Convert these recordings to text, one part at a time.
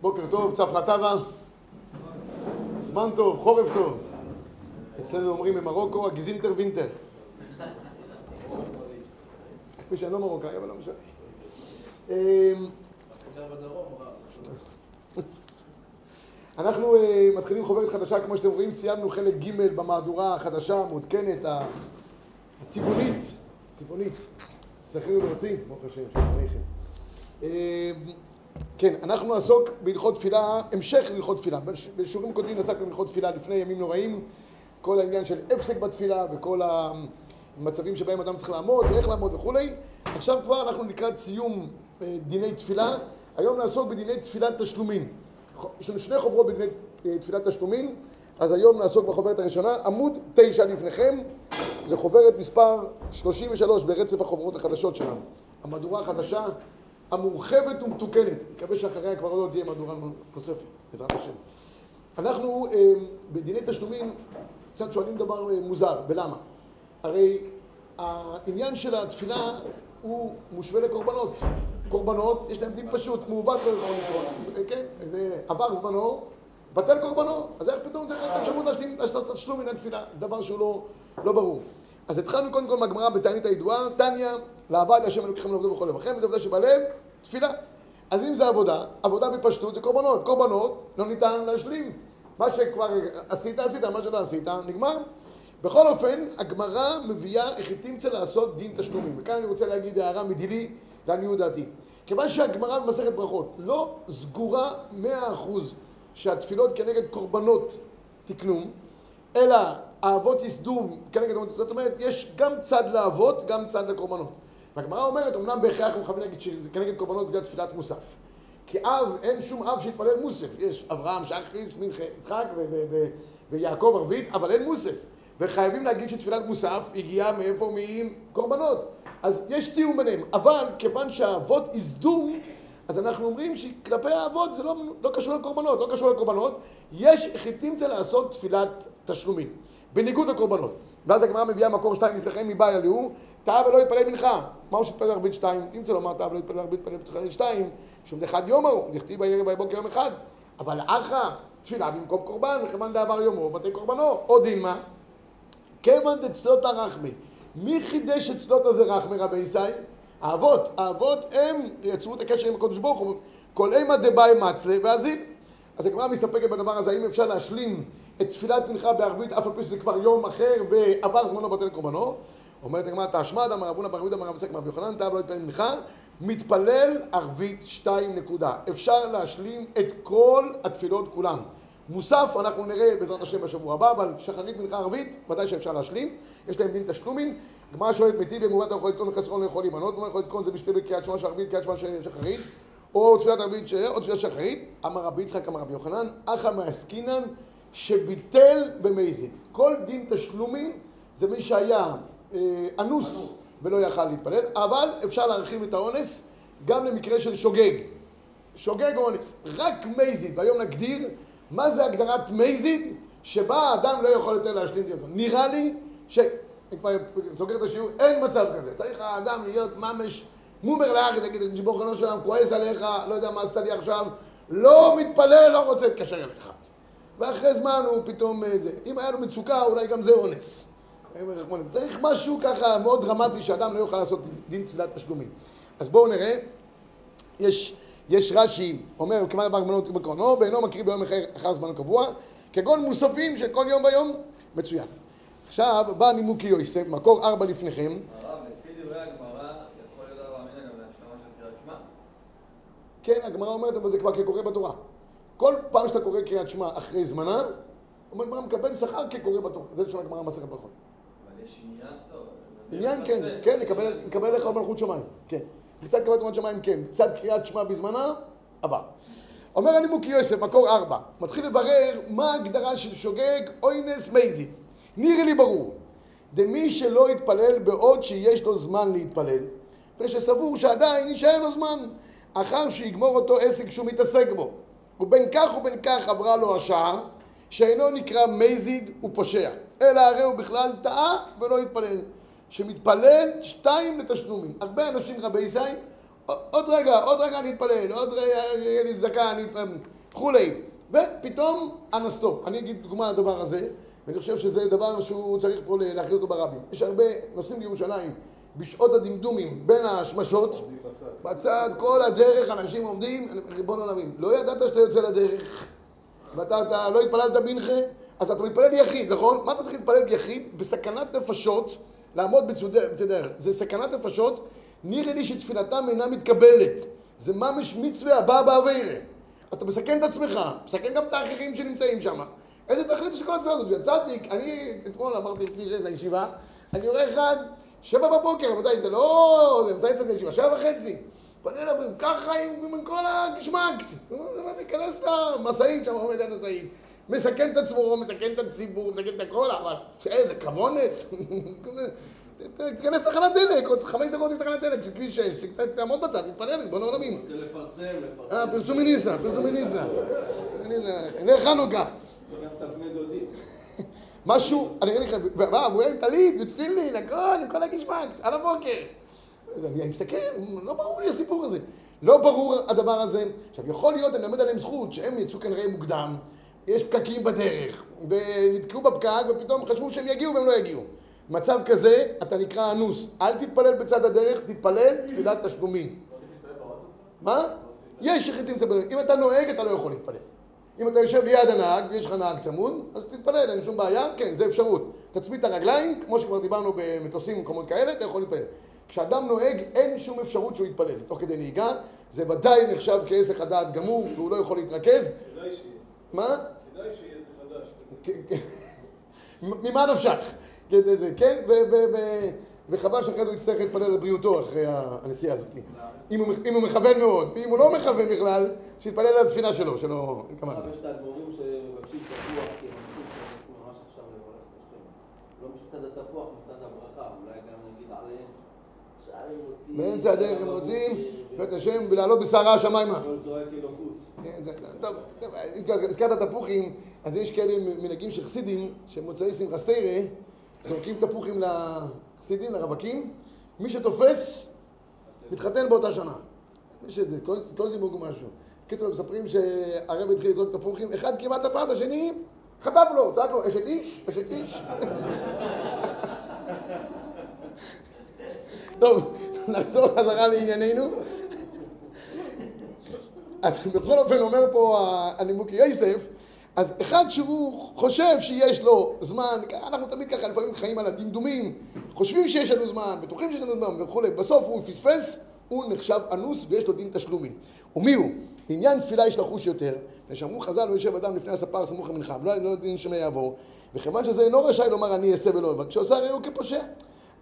בוקר טוב, צפרא טבא. זמן טוב, חורף טוב. אצלנו אומרים במרוקו, הגזינטר וינטר. כפי שאני לא מרוקאי, אבל לא משנה. אנחנו אה, מתחילים חוברת חדשה, כמו שאתם רואים, סיימנו חלק ג' במהדורה החדשה, המעודכנת, הצבעונית, צבעונית. זכינו להוציא, ברוך השם, שלום כן, אנחנו נעסוק בהלכות תפילה, המשך להלכות תפילה. בשיעורים קודמים עסקנו בהלכות תפילה לפני ימים נוראים, כל העניין של הפסק בתפילה וכל המצבים שבהם אדם צריך לעמוד ואיך לעמוד וכולי. עכשיו כבר אנחנו לקראת סיום אה, דיני תפילה, היום נעסוק בדיני תפילת תשלומין. יש לנו שני חוברות בדיני אה, תפילת תשלומין, אז היום נעסוק בחוברת הראשונה, עמוד תשע לפניכם, זה חוברת מספר 33 ברצף החוברות החדשות שלנו. המהדורה החדשה המורחבת ומתוקנת. מקווה שאחריה כבר לא תהיה מהדורה נוספת, בעזרת השם. אנחנו אה, בדיני תשלומים קצת שואלים דבר אה, מוזר, ולמה? הרי העניין של התפילה הוא מושווה לקורבנות. קורבנות, יש להם דין פשוט, מעוות בקורבנות, כן, זה עבר זמנו, בטל קורבנו, אז איך פתאום תהיה לך אפשרות לעשות תשלום מן התפילה? זה דבר שהוא לא, לא ברור. אז התחלנו קודם כל מהגמרא בתענית הידועה, תניא, לעבד השם אלוקיכם לעבדו בכל לבכם, וזה עבודה שבלב, תפילה. אז אם זה עבודה, עבודה בפשטות זה קורבנות. קורבנות לא ניתן להשלים. מה שכבר עשית, עשית, מה שלא עשית, נגמר. בכל אופן, הגמרא מביאה איך היא תמצא לעשות דין תשלומים. וכאן אני רוצה להגיד הערה מדילי לעניות דעתי. כיוון שהגמרא במסכת ברכות לא סגורה מאה אחוז שהתפילות כנגד קורבנות תקנו, אלא האבות ייסדו כנגד, זאת אומרת, יש גם צד לאבות, גם צד לקורבנות. והגמרא אומרת, אמנם בהכרח הם חייבים להגיד שכנגד קורבנות בגלל תפילת מוסף. כי אב, אין שום אב שיתפלל מוסף. יש אברהם, שחריס, מנחה, יצחק ויעקב ערבית, אבל אין מוסף. וחייבים להגיד שתפילת מוסף הגיעה מאיפה? מקורבנות. אז יש תיאום ביניהם. אבל כיוון שהאבות ייסדו, אז אנחנו אומרים שכלפי האבות זה לא, לא קשור לקורבנות, לא קשור לקורבנות. יש החליטים זה לעשות תפילת תשלומים. בניגוד לקורבנות. ואז הגמרא מביאה מקור שתיים לפניכם מבעי עליהו, טעה ולא יתפלל מנחה. מה הוא שיתפלל ערבית שתיים? תמצא לומר טעה ולא יתפלל ערבית, שתיים, משום דחד יום ההוא, דכתיב בערב ובבוקר יום אחד. אבל אחא, תפילה במקום קורבן, וכיוון דעבר יומו, בתי קורבנו, או דילמה. כיוון דצלות הרחמי. מי חידש את צלות הזה רחמי רבי ישי? האבות. האבות הם יצרו את הקשר עם הקדוש ברוך הוא. כל אימא דבאי מצלה ואזיל. אז הגמרא מסתפקת בדבר הזה, האם אפשר להשלים את תפילת מנחה בערבית אף על פי שזה כבר יום אחר ועבר זמנו בטל קורבנו? אומרת הגמרא תשמד אמר רבונה בר יהודה יצחק אמר רבי יוחנן תאב לא יתפלל מנחה מתפלל ערבית שתיים נקודה אפשר להשלים את כל התפילות כולן מוסף אנחנו נראה בעזרת השם בשבוע הבא אבל שחרית מנחה ערבית ודאי שאפשר להשלים. יש להם דין תשלומין הגמרא שואלת מתי במובן אתה יכול לתקון וחסרון לא יכול להימנות? מה יכול לתקון זה בשתי בקריאת שמע של ערבית קריאת שמע של שחרית? או תפילת ערבית או תפילת שחרית? אמר רבי יצחק אמר רבי יוחנן אחא מעסקינן שביטל במזיד. כל דין תשלומין זה מי שהיה אה, אנוס ולא יכל להתפלל, אבל אפשר להרחיב את האונס גם למקרה של שוגג. שוגג אונס, רק מייזיד, והיום נגדיר מה זה הגדרת מייזיד שבה האדם לא יכול יותר להשלים זה. נראה לי ש... אני כבר סוגר את השיעור, אין מצב כזה. צריך האדם להיות ממש מומר לאחד, להגיד, ג'בור חנות שלנו כועס עליך, לא יודע מה עשית לי עכשיו, לא מתפלל, לא רוצה להתקשר אליך. ואחרי זמן הוא פתאום אה, זה. אם היה לו מצוקה, אולי גם זה אונס. צריך משהו ככה מאוד דרמטי שאדם לא יוכל לעשות דין תפילת תשלומים. אז בואו נראה, יש, יש רש"י, אומר, כמעט דבר גמנות בקרונו, ואינו מקריב ביום אחר, אחר זמן קבוע, כגון מוספים של כל יום ויום, מצוין. עכשיו, בא נימוקי יוסף, מקור ארבע לפניכם. הרב, לפי דברי הגמרא, יכול להיות הרב אמינא גם להשלמה של קריאת שמע? כן, הגמרא אומרת, אבל זה כבר כקורא בתורה. כל פעם שאתה קורא קריאת שמע אחרי זמנה, אומר הגמרא מקבל שכר כקורא בתורה. זה לשון הגמרא מסכת ברכות. אבל יש עניין טוב. עניין כן, כן, לקבל לך מלכות שמיים, כן. מצד קבלת מלכות שמיים כן, מצד קריאת שמע בזמנה, עבר. אומר הנימוק יוסף, מקור ארבע, מתחיל לברר מה ההגדרה של שוגג אוינס מייזי. נראה לי ברור. דמי שלא יתפלל בעוד שיש לו זמן להתפלל, ושסבור שעדיין יישאר לו זמן, אחר שיגמור אותו עסק שהוא מתעסק בו. ובין כך ובין כך עברה לו השעה, שאינו נקרא מזיד ופושע. אלא הרי הוא בכלל טעה ולא התפלל. שמתפלל שתיים לתשלומים. הרבה אנשים רבי ישראל, עוד רגע, עוד רגע אני אתפלל, עוד רגע יהיה לי צדקה, אני אתפלל, וכולי. ופתאום אנסתו. אני אגיד דוגמה לדבר הזה, ואני חושב שזה דבר שהוא צריך פה להכריז אותו ברבים. יש הרבה נוסעים לירושלים בשעות הדמדומים בין השמשות, בצד, כל הדרך אנשים עומדים, ריבון עולמים. לא ידעת שאתה יוצא לדרך, ואתה אתה, לא התפללת מנחה, אז אתה מתפלל ביחיד, נכון? מה אתה צריך להתפלל ביחיד? בסכנת נפשות, לעמוד בצדי דרך. זה סכנת נפשות, נראה לי שתפילתם אינה מתקבלת. זה ממש מצווה הבא באווירה. אתה מסכן את עצמך, מסכן גם את האחרים שנמצאים שם. איזה תכלית יש כל התפילה הזאת? יצאתי, אני אתמול אמרתי לפני שש לישיבה, אני רואה אחד, שבע בבוקר, רבותיי, זה לא... מתי יצאתי לישיבה? שבע וחצי. פונה אליו ככה עם כל הגשמק. תיכנס למשאית, שם עומד המשאית. מסכן את עצמו, מסכן את הציבור, מסכן את הכל, אבל איזה כמונס. תיכנס לתחנת דלק, עוד חמש דקות לתחנת דלק של כביש 6, תעמוד בצד, תתפלל, ריבון העולמים. זה לפרסם, לפרסם. אה, פרסום מניסה, פרסום מניסה. נר חנוכה. משהו, אני אגיד לך, והוא היה עם טלית ותפילין, הכל, עם כל הגשמק, על הבוקר. אני מסתכל, לא ברור לי הסיפור הזה. לא ברור הדבר הזה. עכשיו, יכול להיות, אני אלמד עליהם זכות, שהם יצאו כנראה מוקדם, יש פקקים בדרך, ונתקעו בפקק, ופתאום חשבו שהם יגיעו והם לא יגיעו. מצב כזה, אתה נקרא אנוס. אל תתפלל בצד הדרך, תתפלל תפילת תשלומים. מה? יש יחידים צבלים. אם אתה נוהג, אתה לא יכול להתפלל. אם אתה יושב ליד הנהג ויש לך נהג צמוד, אז תתפלל, אין שום בעיה, כן, זה אפשרות. תצמיד את הרגליים, כמו שכבר דיברנו במטוסים ומקומות כאלה, אתה יכול להתפלל. כשאדם נוהג, אין שום אפשרות שהוא יתפלל. תוך כדי נהיגה, זה ודאי נחשב כעסק הדעת גמור, והוא לא יכול להתרכז. שיהיה. מה? כדאי שיהיה זה חדש. כן, כן. ממה נפשך? כן, זה, כן, וחבל שאחרי זה הוא יצטרך להתפלל לבריאותו אחרי הנסיעה הזאת. אם הוא, מכוון מאוד, ואם הוא לא מכוון בכלל, שיתפלל על התפילה שלו, שלא... כמה. יש את האדמו"רים שמבקשים תפוח, כי הם שהם רוצים ממש עכשיו לברך את השם. לא מצד התפוח, מצד הברכה, אולי גם נגיד עליהם. באמצע הדרך הם רוצים, בית השם, ולעלות בסערה השמיימה. טוב, הזכרת תפוחים, אז יש כאלה מנהגים של חסידים, שמוצאי שמחה סטיירה, זורקים תפוחים לחסידים, לרווקים, מי שתופס, מתחתן באותה שנה. יש את זה, כל- זימוג או משהו. בקיצור, מספרים שהרב התחיל לזרוק תפוחים, אחד כמעט תפס, השני חטף לו, צעק לו, אשת איש, אשת איש. טוב, נחזור חזרה לענייננו. אז בכל אופן אומר פה הנימוקי יוסף, אז אחד שהוא חושב שיש לו זמן, אנחנו תמיד ככה לפעמים חיים על הדמדומים, חושבים שיש לנו זמן, בטוחים שיש לנו זמן וכולי, בסוף הוא פספס, הוא נחשב אנוס ויש לו דין תשלומים. ומי הוא? עניין תפילה יש לחוש יותר, ושאמרו חז"ל לא יושב אדם לפני הספר סמוך למנחה, ולא לא דין שמא יעבור, וכיוון שזה אינו רשאי לומר אני אעשה ולא אבק, כשעושה הרי הוא כפושע.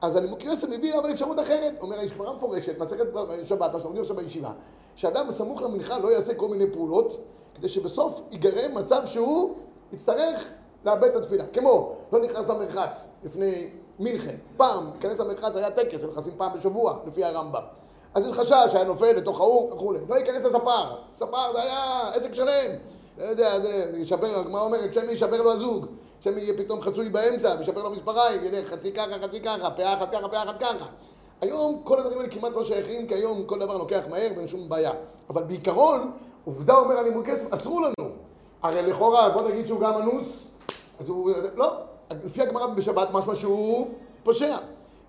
אז הנימוקי יוסף מביא אבל אפשרות אחרת, אומר יש גמרא מפורשת, מסכת שבת, מה שלומדים עכשיו בישיבה, שאדם בסמוך למנחה לא יעשה כל מיני פעולות, כדי שבסוף ייגרם מצב שהוא יצטרך לאבד את התפילה. כמו, לא נכנס למרחץ לפני מינכן, פעם, להיכנס למרחץ היה טקס, הם נכנסים פעם בשבוע, לפי הרמב"ם. אז יש חשש שהיה נופל לתוך האור וכולי, לא ייכנס לספר, ספר זה היה עסק שלם, לא יודע, זה, ישבר, הגמרא אומרת, שמא ישבר לו הזוג, שמא יהיה פתאום חצוי באמצע, וישבר לו מספריים, ילך חצי ככה, חצי ככה, פאה אחת ככה, פאה אחת ככה. היום כל הדברים האלה כמעט לא שייכים, כי היום כל דבר לוקח מהר ואין שום בעיה. אבל בעיקרון, עובדה אומר על לימוד כסף, אסרו לנו. הרי לכאורה, בוא נגיד שהוא גם אנוס, אז הוא, לא, לפי הגמרא בשבת משמע שהוא פושע.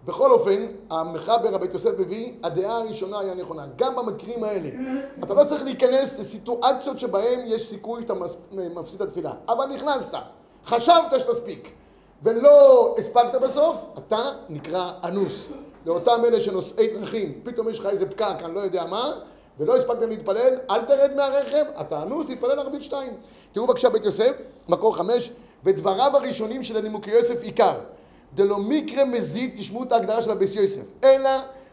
בכל אופן, המחבר הבית יוסף מביא, הדעה הראשונה היא הנכונה. גם במקרים האלה, אתה לא צריך להיכנס לסיטואציות שבהן יש סיכוי שאתה מפסיד את התפילה. אבל נכנסת, חשבת שתספיק, ולא הספקת בסוף, אתה נקרא אנוס. לאותם אלה שנושאי דרכים, פתאום יש לך איזה פקק, אני לא יודע מה, ולא הספקת להתפלל, אל תרד מהרכב, אתה אנוס, תתפלל ערבית שתיים. תראו בבקשה בית יוסף, מקור חמש, ודבריו הראשונים של הנימוקי יוסף עיקר. דלא מקרה מזיד, תשמעו את ההגדרה של הביס יוסף, אלא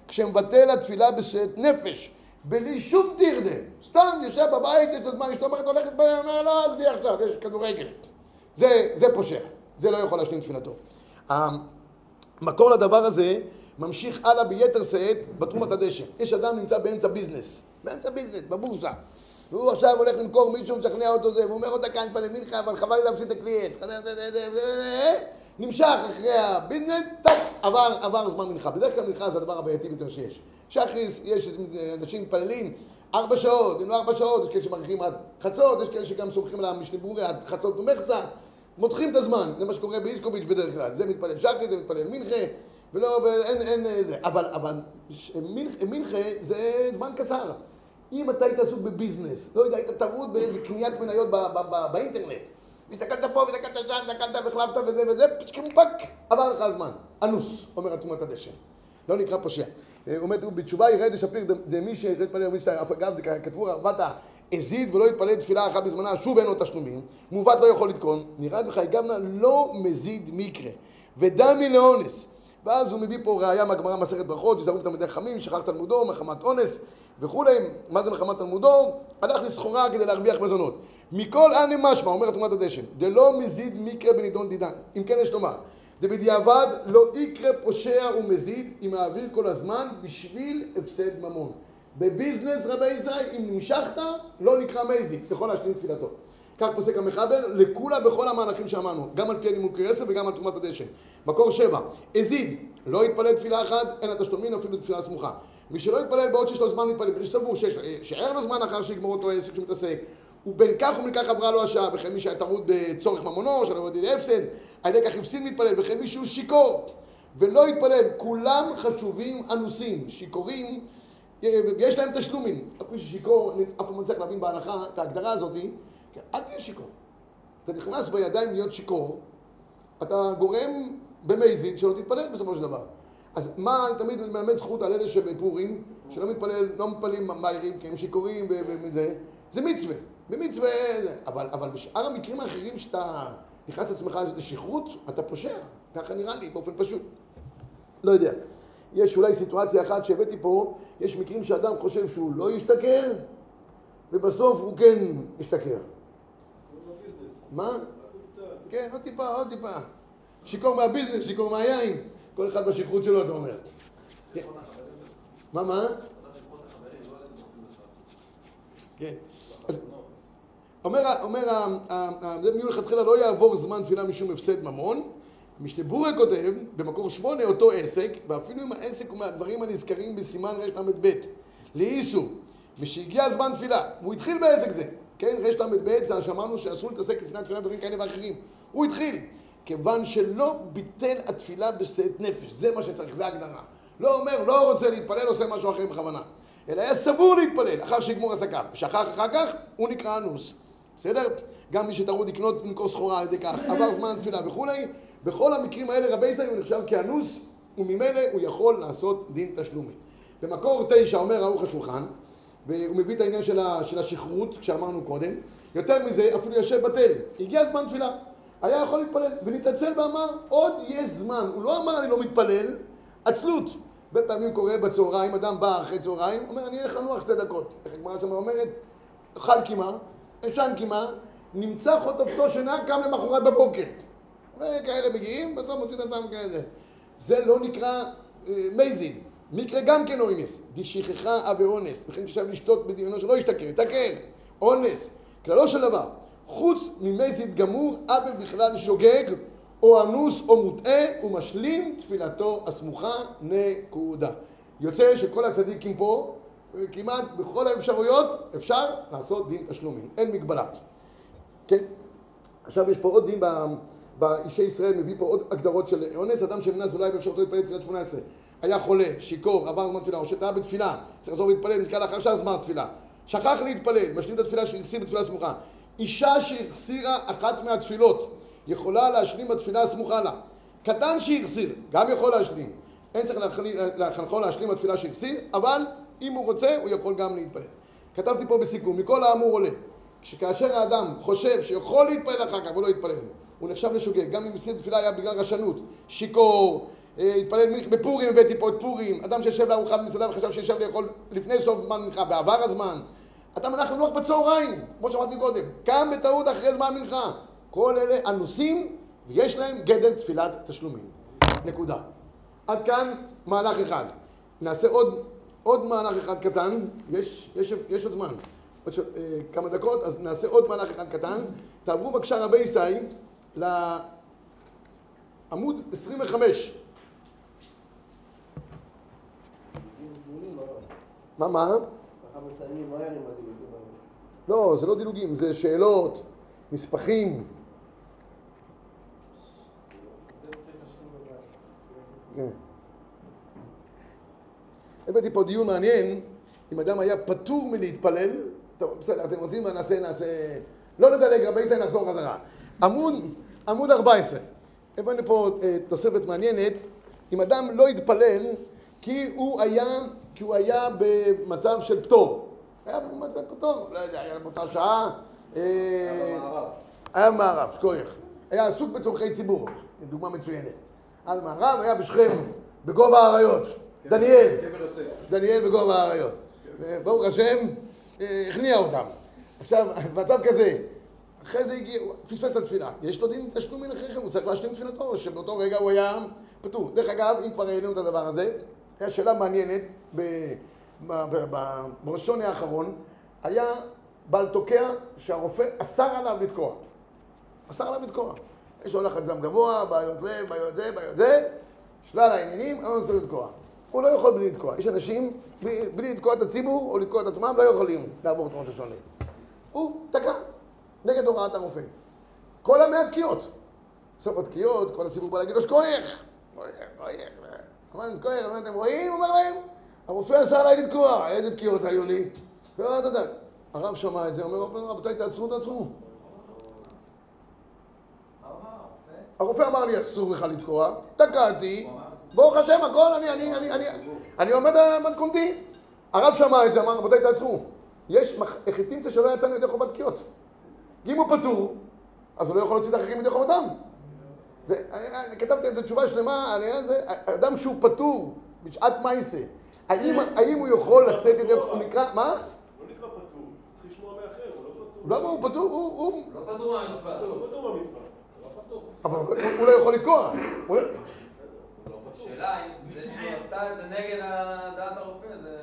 כשמבטל התפילה בשאת נפש, בלי שום תרדה. סתם יושב בבית, יש לו זמן, אשתו אומרת הולכת, אומר לא, עזבי עכשיו, יש כדורגל. זה, זה פושע, זה לא יכול להשלים תפילתו. המקור לדבר הזה ממשיך הלאה ביתר שאת בתרומת הדשא. יש אדם נמצא באמצע ביזנס, באמצע ביזנס, בבורסה. והוא עכשיו הולך למכור מישהו, משכנע אותו זה, והוא אומר אותה כאן פנים מנחה, אבל חבל לי להפסיד את הקליינט. נמשך אחרי הביזנס, טק, עבר, עבר זמן מנחה. בדרך כלל מנחה זה הדבר הבעייתי ביותר שיש. שחרית, יש אנשים מתפללים ארבע שעות, אם לא ארבע שעות, יש כאלה שמאריכים עד חצות, יש כאלה שגם סומכים על המשנה ברורה עד חצות ומחצה, מותחים את הזמן, זה מה שקורה באיצקוביץ' בדרך כלל, זה מתפלל שחרית, זה מתפלל מנחה, ולא, ואין, אין אה, זה, אבל, אבל מנחה, מנחה זה זמן קצר. אם אתה היית עסוק בביזנס, לא יודע, היית טרוד באיזה קניית מניות באינטרנט, הסתכלת פה, והסתכלת שם, הסתכלת והחלפת וזה וזה, פתאום פאק, עבר לך הזמן. אנוס, אומר תרומת הדשן. לא נקרא פושע. אה, אומר, תראו, בתשובה ירד לשפיר דמי שירד פלא רבי שתיים, אף אגב, כתבו רבתה, הזיד ולא יתפלל תפילה אחת בזמנה, שוב אין לו תשלומים, מעוות לא יכול לתקון, נראה בך גמנה לא מזיד מקרה, ודמי לאונס. ואז הוא מביא פה ראייה מהגמרא מסכת ברכות, תיזהרו תלמידי חכמים, שכח תלמודו, מחמת אונס וכולי, מה זה מחמת תלמודו? הלך לסחורה כדי להרוויח מזונות. מכל אנה משמע, אומרת תרומת הדשן, דלא מזיד מקרה בנידון דידן. אם כן יש לומר, דבדיעבד לא יקרה פושע ומזיד אם מעביר כל הזמן בשביל הפסד ממון. בביזנס רבי ישראל, אם נמשכת, לא נקרא מזיד, יכול להשלים תפילתו. כך פוסק המחבר, לכולה בכל המהלכים שאמרנו, גם על פי הנימוקי עשר וגם על תרומת הדשן. מקור שבע, הזיד, לא יתפלל תפילה אחת, אין התשלומים אפילו תפילה סמוכה. מי שלא יתפלל בעוד שיש לו זמן להתפלל, מי שסבור שיש- שאין לו זמן אחר שיגמור אותו עסק שהוא מתעסק, ובין כך ובין כך עברה לו השעה, וכן מי שהיה טרוד בצורך ממונו, שלא עבוד ידי הפסד, על ידי כך הפסיד מתפלל, וכן מי שהוא שיכור, ולא יתפלל, כולם חשובים אנוסים, שיכורים, אה, ויש להם תשלומים. רק מי ששיכור, אני אף פעם לא מצליח להבין בהלכה את ההגדרה הזאת, אל תהיה שיכור. אתה נכנס בידיים להיות שיכור, אתה גורם במזיד שלא תתפלל בסופו של דבר. אז מה, אני תמיד מלמד זכות על אלה שבפורים, שלא מתפלל, לא מתפללים מהירים כי הם שיכורים וזה, זה מצווה. במצווה. אבל, אבל בשאר המקרים האחרים שאתה נכנס לעצמך לשכרות, אתה פושע. ככה נראה לי, באופן פשוט. לא יודע. יש אולי סיטואציה אחת שהבאתי פה, יש מקרים שאדם חושב שהוא לא ישתכר, ובסוף הוא כן ישתכר. מה? כן, עוד טיפה, עוד טיפה. שיכור מהביזנס, שיכור מהיין. כל אחד בשכרות שלו, אתה אומר. כן. מה, מה? כן. אומר, אומר, זה מלכתחילה לא יעבור זמן תפילה משום הפסד ממון. משנה בורא כותב, במקור שמונה, אותו עסק, ואפילו אם העסק הוא מהדברים הנזכרים בסימן רל"ב, לאיסו, משהגיע זמן תפילה, הוא התחיל בעסק זה, כן, רל"ב, זה שמענו שאסור להתעסק לפני התפילה דברים כאלה ואחרים, הוא התחיל, כיוון שלא ביטל התפילה בשאת נפש, זה מה שצריך, זה ההגדרה. לא אומר, לא רוצה להתפלל, עושה משהו אחר בכוונה. אלא היה סבור להתפלל, אחר שיגמור עסקיו. שכח אחר כך, הוא נקרא אנוס. בסדר? גם מי שטרוד לקנות, למכור סחורה על ידי כך, עבר זמן תפילה וכולי, בכל המקרים האלה רבי ישראל הוא נחשב כאנוס, וממילא הוא יכול לעשות דין תשלומי. במקור תשע אומר ערוך השולחן, והוא מביא את העניין של, ה, של השכרות, כשאמרנו קודם, יותר מזה, אפילו יושב בטל, הגיע זמן תפילה, היה יכול להתפלל, ונתעצל ואמר, עוד יש זמן, הוא לא אמר אני לא מתפלל, עצלות. הרבה פעמים קורה בצהריים, אדם בא אחרי צהריים, אומר אני אלך לנוח שתי דקות. איך הגמרא שם אומרת, אכל קימה, ישן קימה, נמצא חוטפתו שינה, קם למחרת בבוקר. וכאלה מגיעים, בסוף מוצאים את עצמם כאלה. זה לא נקרא אה, מייזין. מקרה גם כן אונס. דשכחה אבי אונס. וכן תשב לשתות בדמיונו שלא ישתכר, יתקן. אונס. כללו של דבר. חוץ ממזיד גמור, אבי בכלל שוגג, או אנוס או מוטעה, ומשלים תפילתו הסמוכה, נקודה. יוצא שכל הצדיקים פה, כמעט בכל האפשרויות, אפשר לעשות דין תשלומים. אין מגבלה. כן? עכשיו יש פה עוד דין באישי ישראל, מביא פה עוד הגדרות של אונס, אדם שננס ולא היה באפשרותו להתפלל תפילת שמונה עשרה. היה חולה, שיכור, עבר זמן תפילה, או שטעה בתפילה, צריך לחזור להתפלל, נזכר לאחר שעה זמן תפילה. שכח להתפלל, משלים את התפילה שהחסיר בתפילה סמוכה. אישה שהחסירה אחת מהתפילות, יכולה להשלים בתפילה הסמוכה לה. קטן שהחסיר, גם יכול להשלים. אין צריך להחלי- לחנכו להשלים בתפילה שהחסיר, אבל אם הוא רוצה, הוא יכול גם להתפלל. כתבתי פה בסיכום, מכל האמור עולה, שכאשר האדם חושב שיכול להתפלל אחר כך ולא יתפלל, הוא נחשב לשוגג, גם אם סיר תפילה היה בגלל רשנות, שיכור, אה, התפלל מנחה, בפורים הבאתי פה את פורים, אדם שישב לארוחה במסעדה וחשב שישב לאכול לפני סוף זמן מנחה, בעבר הזמן, אדם הלך לנוח בצהריים, כמו שאמרתי קודם, קם בטעות אחרי זמן מנחה, כל אלה אנוסים ויש להם גדר תפילת תשלומים. נקודה. עד כאן מהלך אחד. נעשה עוד, עוד מהלך אחד קטן, יש, יש, יש עוד זמן, עוד ש... אה, כמה דקות, אז נעשה עוד מהלך אחד קטן. תעברו בבקשה רבי ישי עמוד 25. מה, מה? לא, זה לא דילוגים, זה שאלות, נספחים. כן. הבאתי פה דיון מעניין, אם אדם היה פטור מלהתפלל, טוב, בסדר, אתם רוצים, נעשה, נעשה, לא נדלג, רבי ישראל נחזור חזרה. עמוד, עמוד 14. הבאנו פה אה, תוספת מעניינת, אם אדם לא התפלל, כי הוא היה, כי הוא היה במצב של פטור. היה במצב פטור, לא יודע, היה באותה שעה, אה, במערב. היה במערב, שכוייך. היה עסוק בצורכי ציבור, דוגמה מצוינת. היה במערב, היה בשכם, בגובה האריות. דניאל, קבר יוסף. דניאל בגובה האריות. ברוך השם, אה, הכניע אותם. עכשיו, במצב כזה, אחרי זה הגיע, פספס את התפילה. יש לו דין תשלומים אחרי כן, הוא צריך להשלים תפילתו, או שבאותו רגע הוא היה פטור. דרך אגב, אם כבר העלינו את הדבר הזה, הייתה שאלה מעניינת, ב- ב- ב- ב- בראשוני האחרון, היה בעל תוקע שהרופא אסר עליו לתקוע. אסר עליו לתקוע. יש לו לחץ דם גבוה, בעיות לב, בעיות זה, בעיות זה, שלל העניינים, אני לא רוצה לתקוע. הוא לא יכול בלי לתקוע. יש אנשים, בלי, בלי לתקוע את הציבור או לתקוע את עצמם, לא יכולים לעבור את ראש השונה. הוא תקע, נגד הוראת הרופא. כל המאה תקיעות. סוף התקיעות, כל הציבור בא להגיד לו, שכוייך! כוייך, כוייך. אמר להם, כוייך, אמר, אתם רואים? אומר להם, הרופא אסר עליי לתקוע. איזה תקיעות היו לי? לא, אתה יודע. הרב שמע את זה, אומר, רבותיי, תעצרו, תעצרו. הרופא אמר לי, אסור לך לתקוע, תקעתי, ברוך השם, הכל, אני, אני, אני, אני, אני עומד על מתכונתי. הרב שמע את זה, אמר, רבותיי, תעצרו. יש חיטים שלא יצאנו ידי חובת תקיעות. אם הוא פטור, אז הוא לא יכול להוציא את האחרים ידי חובתם. וכתבתי על זה תשובה שלמה על העניין הזה, אדם שהוא פטור בשעת מייסה, האם, האם הוא יכול לצאת ידי, הוא נקרא, מה? לא נקרא פטור, צריך לשמוע מאחר, הוא לא פטור. למה הוא פטור? הוא, הוא, לא פטור מהמצווה. הוא פטור מהמצווה. אבל הוא, הוא לא יכול לתקוע. השאלה אם זה שהוא עשה את זה נגד דעת הרופא, זה...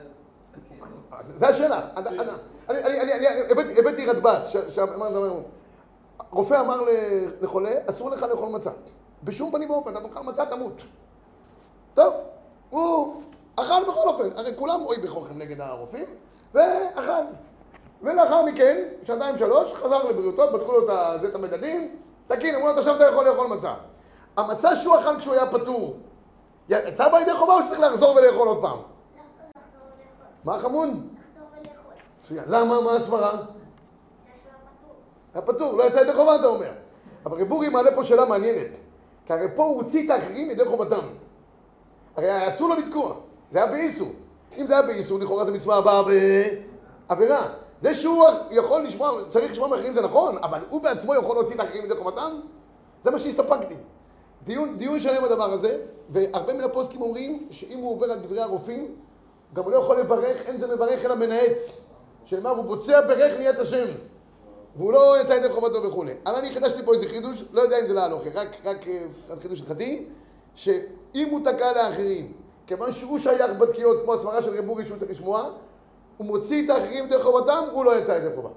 זה השאלה. הבאתי- הבאתי רדב"ז, ש- שאמר דבר, רופא אמר לחולה, אסור לך לאכול מצה. בשום פנים ואופן, אתה תאכל מצה, תמות. טוב, הוא אכל בכל אופן, הרי כולם אוי בכוחם נגד הרופאים, ואכל. ולאחר מכן, שנתיים שלוש, חזר לבריאותו, בדקו לו את ה- זה, את המדדים, תקין, אמרו לו, עכשיו אתה יכול לאכול מצה. המצה שהוא אכל כשהוא היה פטור, יצא בידי חובה או שצריך לחזור ולאכול עוד פעם? מה חמוד? לחזור ולאכול. למה? מה הסברה? היה פטור, לא יצא ידי חובה אתה אומר. אבל רב אורי מעלה פה שאלה מעניינת. כי הרי פה הוא הוציא את האחרים ידי חובתם. הרי אסור לו לתקוע, זה היה באיסור. אם זה היה באיסור, לכאורה זו מצווה הבאה בעבירה. זה שהוא יכול לשמוע, צריך לשמוע מאחרים זה נכון, אבל הוא בעצמו יכול להוציא את האחרים ידי חובתם? זה מה שהסתפקתי. דיון, דיון שלם בדבר הזה, והרבה מן הפוסקים אומרים שאם הוא עובר על דברי הרופאים, גם הוא לא יכול לברך, אין זה מברך אלא מנאץ. שנאמר, הוא בוצע ברך ניאץ השם. והוא לא יצא ידי חובתו וכולי. אבל אני חידשתי פה איזה חידוש, לא יודע אם זה להלוכי, רק, רק אה, קצת חידוש הלכתי, שאם הוא תקע לאחרים, כיוון שהוא שייך בתקיעות, כמו הסברה של רב אורי שהוא צריך לשמוע, הוא מוציא את האחרים ידי חובתם, הוא לא יצא ידי חובה.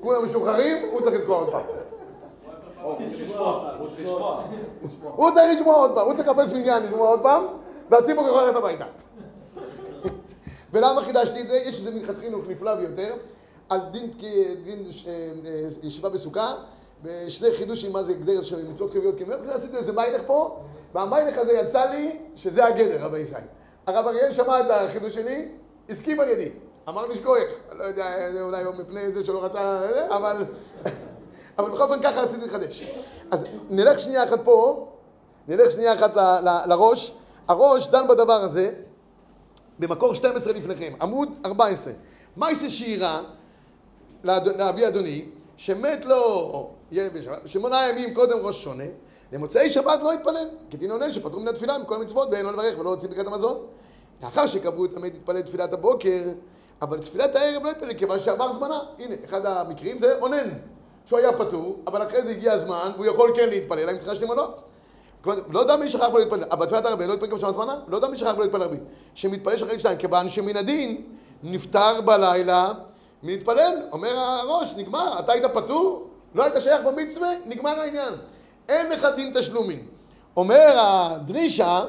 כולם משוחררים, הוא צריך לתקוע עוד פעם. הוא צריך לשמוע, עוד פעם, הוא צריך לחפש מניין לשמוע עוד פעם, והציבור יכול ללכת הביתה. ולמה חידשתי את זה? יש איזה מנחת חינוך נפלא ביותר, על דין, אה, אה, ישיבה בסוכה, ושני חידושים מה זה גדר של מצוות חיוביות כמובן, וזה עשיתי איזה מיילך פה, והמיילך הזה יצא לי שזה הגדר, רבי ישראל. הרב אריאל שמע את החידוש שלי, הסכים על ידי. אמר לי שכוח, לא יודע, אולי מפני זה שלא רצה, זה, אבל... אבל בכל אופן ככה רציתי לחדש. אז נלך שנייה אחת פה, נלך שנייה אחת לראש. הראש דן בדבר הזה במקור 12 לפניכם, עמוד 14. מה יעשה שירה לאד- לאבי אדוני, שמת לו שמונה ימים קודם ראש שונה, למוצאי שבת לא התפלל, כדין עונן שפטרו מן התפילה מכל המצוות ואין לו לברך ולא הוציא ברכת המזון. לאחר שקבעו את המת להתפלל תפילת הבוקר, אבל תפילת הערב לא התפלל כיוון שעבר זמנה. הנה, אחד המקרים זה אונן, שהוא היה פטור, אבל אחרי זה הגיע הזמן והוא יכול כן להתפלל, האם צריכה שתי מנות? לא יודע מי שכח ולא להתפלל, אבל בתפילת הרבה לא התפלל גם שם זמנה? לא יודע מי שכח ולא להתפלל הרבה. שמתפלל שחרית שתיים, כיוון שמן הדין נפטר בלילה מלהתפלל. אומר הראש, נגמר, אתה היית פטור, לא היית שייך במצווה, נגמר העניין. אין לך דין תשלומים. אומר הדרישה,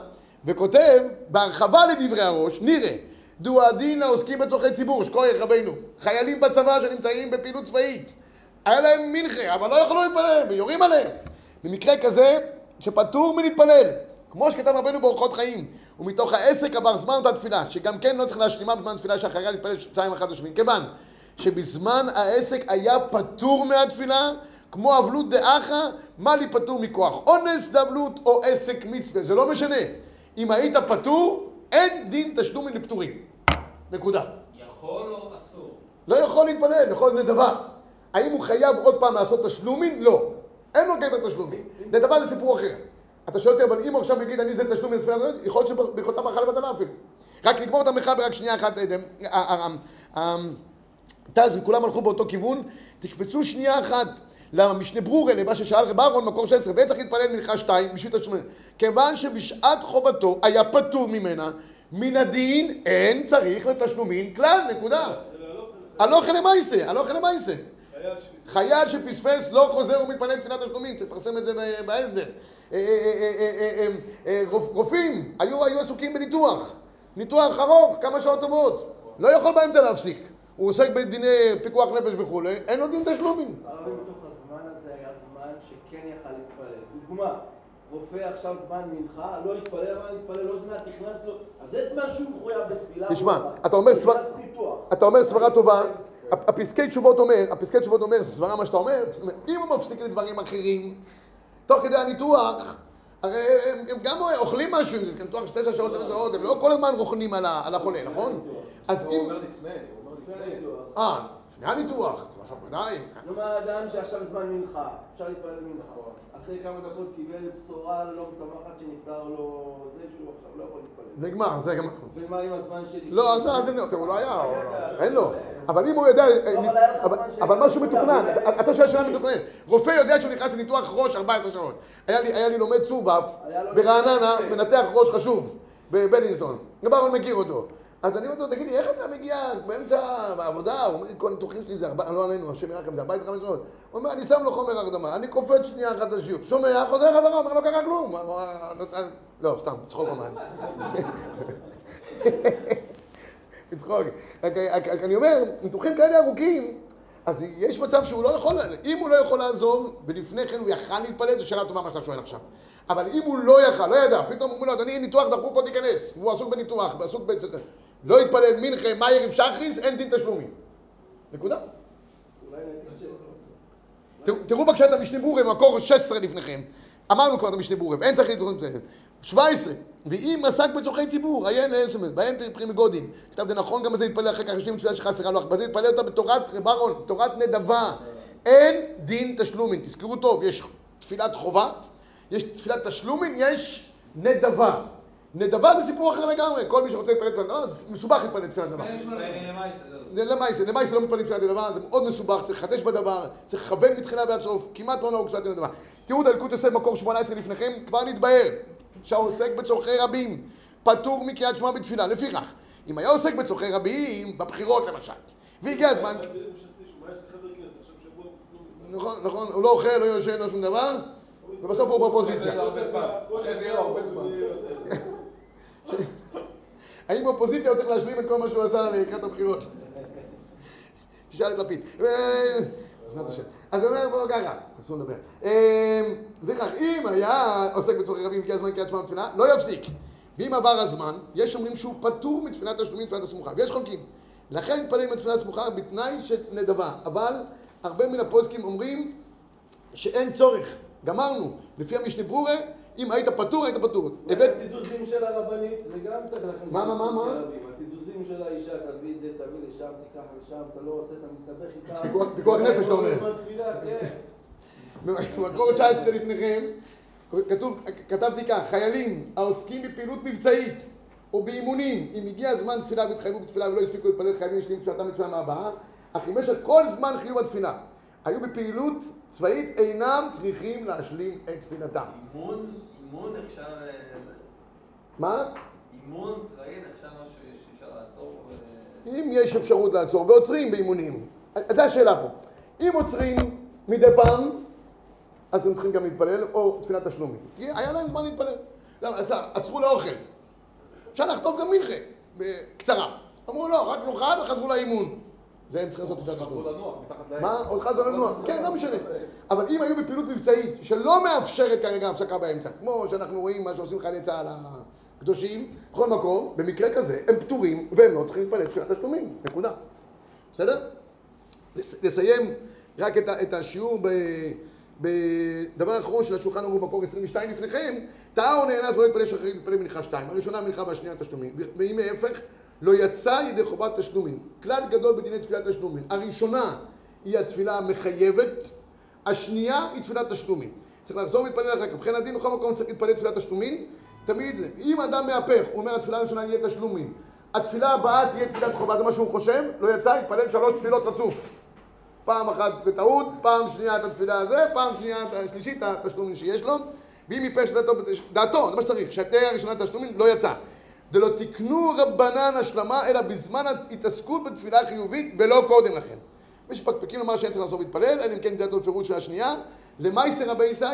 וכותב, בהרחבה לדברי הראש, נראה, דו הדין העוסקים בצורכי ציבור, שכוח רבינו, חיילים בצבא שנמצאים בפעילות צבאית, היה להם מנחה, אבל לא יכולו להתפלל, ויורים עליהם. במקרה כזה, שפטור מלהתפלל, כמו שכתב רבנו באורחות חיים, ומתוך העסק עבר זמן אותה תפילה, שגם כן לא צריך להשלימה בזמן תפילה שאחריה להתפלל שתיים אחד ושמין, כיוון שבזמן העסק היה פטור מהתפילה, כמו אבלות דאחה, מה לי פטור מכוח? אונס דאבלות או עסק מצווה, זה לא משנה. אם היית פטור, אין דין תשלומים לפטורים. נקודה. יכול או אסור? לא יכול להתפלל, יכול נדבה. האם הוא חייב עוד פעם לעשות תשלומים? לא. אין לו קטע תשלומים. נדבה זה סיפור אחר. אתה שואל אותי, אבל אם הוא עכשיו יגיד אני זה תשלומים לפני הדברים, יכול להיות שברכותיו ברכה לבטלה אפילו. רק לגמור את המחאה ברק שנייה אחת, אה, אה, אה, טז וכולם הלכו באותו כיוון, תקפצו שנייה אחת למשנה ברורה, למה ששאל רב אהרון, מקור 16, וצריך להתפלל מנחה שתיים, בשביל תשלומים. כיוון שבשעת חובתו היה פטור ממנה, מן הדין אין צריך לתשלומים כלל, נקודה. הלוך למעשה, הלוך למעשה. חייל שפספס לא חוזר ומתפלל תפילת תשלומים, צריך לפרסם את זה בהסדר. רופאים היו, עסוקים בניתוח, ניתוח ארוך, כמה שעות טובות, לא יכול באמצע להפסיק. הוא עוסק בדיני פיקוח נפש וכולי, אין לו דין תשלומים. הרבי בתוך הזמן הזה היה זמן שכן יכל להתפלל. דוגמה, רופא עכשיו זמן מנחה, לא התפלל, אבל התפלל עוד מעט, נכנס לו, אז זה זמן שהוא מחויב בתפילה. תשמע, אתה אומר סבר... נכנס ניתוח. אתה אומר סברה טובה, הפסקי תשובות אומר, הפסקי תשובות אומר, סברה מה שאתה אומר, אם הוא מפסיק לדברים אחרים, תוך כדי הניתוח, הרי הם, הם גם אוכלים משהו, אם זה ניתוח של תשע שעות, תשע שעות, הם לא כל הזמן רוכנים על, החולה, נכון? אז הוא אם... אומר לפני, הוא אומר לפני לפני. הניתוח. זה משהו. נו, מה האדם שעכשיו זמן מנחה, אפשר להתפלל מנחה. אחרי כמה דקות קיבל בשורה לא משמחת שנפטר לו זה שהוא עכשיו לא יכול להתפלל. נגמר, זה גם... ומה עם הזמן שלפני? לא, אז אז אין- הוא לא היה, אין לו. אבל אם הוא יודע, אבל לך אבל- משהו מתוכנן, אתה- שואל שאלה מתוכננת. רופא יודע שהוא נכנס לניתוח ראש 14 שעות. היה לי- לומד צובה ברעננה, מנתח ראש חשוב. רב אהרון מכיר אותו. אז אני אומר לו, תגיד לי, איך אתה מגיע באמצע העבודה? הוא אומר לי, כל הניתוחים שלי זה ארבע, לא עלינו, השם ירחם, זה 14 שעות. הוא אומר, אני שם לו חומר הרדמה, אני קופץ שנייה אחת לשיעור, שומע, חוזר חזרה, אומר, לא קרה כלום. לא, סתם, צחוק ממש. לצחוק. רק, אני אומר, ניתוחים כאלה ארוכים, אז יש מצב שהוא לא יכול, אם הוא לא יכול לעזוב, ולפני כן הוא יכל להתפלל, זו שאלה טובה מה שאתה שואל עכשיו. אבל אם הוא לא יכל, לא ידע, פתאום אומרים לו, אדוני, ניתוח דחוף, בוא תיכנס. והוא עסוק בניתוח, ועסוק ב... לא יתפלל מנחה, מאיר עם שחריס, אין דין תשלומים. נקודה. תראו- בבקשה את המשנה ברורה, מקור 16 לפניכם. אמרנו כבר את המשנה ברורה, ואין צריך להתראות זה. 17, ואם עסק בצורכי ציבור, עיין לעשר, בהן פרי מגודין. כתב זה נכון, גם על זה יתפלל אחר כך, השלים תפילה שחסרה לו, בזה יתפלל אותה בתורת רב אהרון, תורת נדבה. אין דין תשלומין, תזכרו טוב, יש תפילת חובה, יש תפילת תשלומין, יש נדבה. נדבה זה סיפור אחר לגמרי, כל מי שרוצה להתפלל תפילת נדבה, זה מסובך להתפלל תפילת נדבה. זהו. זה למעשה, למעשה לא מתפללים תפילת הדבר, זה מאוד מסובך, צריך לחדש בדבר, צריך לכוון מתחילה ועד סוף, כמעט לא נהוג תפילת הדבר. תראו את הלקוט יוסף מקור 18 לפניכם, כבר נתבהר שהעוסק בצורכי רבים פטור מקריאת שמע בתפילה. לפיכך, אם היה עוסק בצורכי רבים, בבחירות למשל, והגיע הזמן. נכון, נכון, הוא לא אוכל, לא יושן, לא שום דבר, ובסוף הוא באופוזיציה. האם באופוזיציה הוא צריך להשלים את כל מה שהוא עשה לקראת הבחירות? תשאל את לפיד. אה. אז הוא אומר, בואו ככה, אסור לדבר. אה, וכך, אם היה עוסק בצורכי רבים, הגיע הזמן קריאת שמע בתפילה, לא יפסיק. ואם עבר הזמן, יש אומרים שהוא פטור מתפילת תשלומים, תפילת הסמוכה, ויש חולקים. לכן מתפללים בתפילה הסמוכה בתנאי של נדבה. אבל הרבה מן הפוסקים אומרים שאין צורך. גמרנו. לפי המשנה ברורה, אם היית פטור, היית פטור. התיזוזים של הרבנית, זה גם צריך להכניס. מה, מה, מה, מה? התיזוזים של האישה, תביא את זה, תביא לשם, תיקח לשם, אתה לא עושה, אתה מסתבך איתה. פיקוח- נפש, אתה אומר. בתפילה, כן. במקור 19 לפניכם, כתוב, כתבתי כך, חיילים העוסקים בפעילות מבצעית או באימונים, אם הגיע הזמן תפילה והתחייבו בתפילה ולא הספיקו להתפלל, חייבים להשלים תפילתם בתפילה מהבאה, אך אם במשך כל זמן חיוב התפילה היו בפעילות צבאית, אינם צריכים להשלים את תפילתם. אימון, אימון נחשב... אה, מה? אימון צבאי נחשב משהו שאפשר לעצור ו... אם יש אפשרות לעצור, ועוצרים באימונים. זו השאלה פה. אם עוצרים מדי פעם, אז הם צריכים גם להתפלל, או תפילת תשלומים. כי היה להם זמן להתפלל. למה? אז עצרו לאוכל. אפשר לחטוף גם מנחה, בקצרה. אמרו לא, רק נאכל וחזרו לאימון. זה הם צריכים לעשות חזרו. לנוח מתחת לעץ. מה? עוד חזור לנוע. כן, לא משנה. אבל אם היו בפעילות מבצעית שלא מאפשרת כרגע הפסקה באמצע, כמו שאנחנו רואים מה שעושים חיילי צה"ל הקדושים, בכל מקום, במקרה כזה, הם פטורים והם לא צריכים להתפלל תפילת תשלומים. נקודה. בסדר? לסיים רק את, את השיעור. בדבר האחרון של השולחן ערוך מקור 22 לפניכם, טעה או נאנס ולא יתפלל שחרית יתפלל מנחה שתיים. הראשונה מנחה והשנייה תשלומים. ואם ההפך, לא יצא ידי חובת תשלומים. כלל גדול בדיני תפילת תשלומים. הראשונה היא התפילה המחייבת, השנייה היא תפילת תשלומים. צריך לחזור ולהתפלל אחר כך. מבחינת הדין בכל מקום צריך להתפלל תפילת תשלומים. תמיד, אם אדם מהפך, הוא אומר התפילה הראשונה יהיה תשלומים. התפילה הבאה תהיה תפילת חובה, זה מה שהוא חושב, לא יצא, יתפלל שלוש תפילות רצוף. פעם אחת בטעות, פעם שנייה את התפילה הזה, פעם שנייה את השלישית, התשלומים שיש לו, ואם ייפש דעתו, דעתו, זה מה שצריך, שהתהיה הראשונה תשלומים לא יצא. דלא תקנו רבנן השלמה, אלא בזמן ההתעסקות בתפילה חיובית ולא קודם לכן. מי שפקפקים לומר שאין צריך לחזור להתפלל, אלא אם כן דעתו בפירוש של השנייה. למייסה רבי ישי,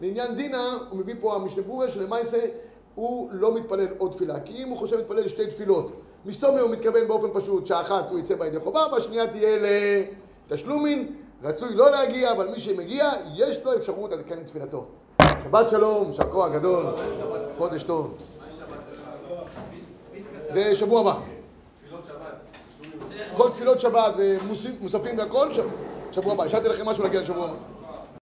לעניין דינה, הוא מביא פה המשנה ברורה שלמייסה הוא לא מתפלל עוד תפילה. כי אם הוא חושב להתפלל שתי תפילות, מסתומר הוא מתכוון באופן פשוט שאחת הוא יצא בידי חובה, והשנייה תהיה לתשלומין. רצוי לא להגיע, אבל מי שמגיע, יש לו אפשרות לתקן את תפילתו. שבת שלום, יישר כוח גדול, חודש טוב. זה שבוע הבא. כל תפילות שבת ומוספים והכל, שבוע הבא. השארתי לכם משהו להגיע לשבוע הבא.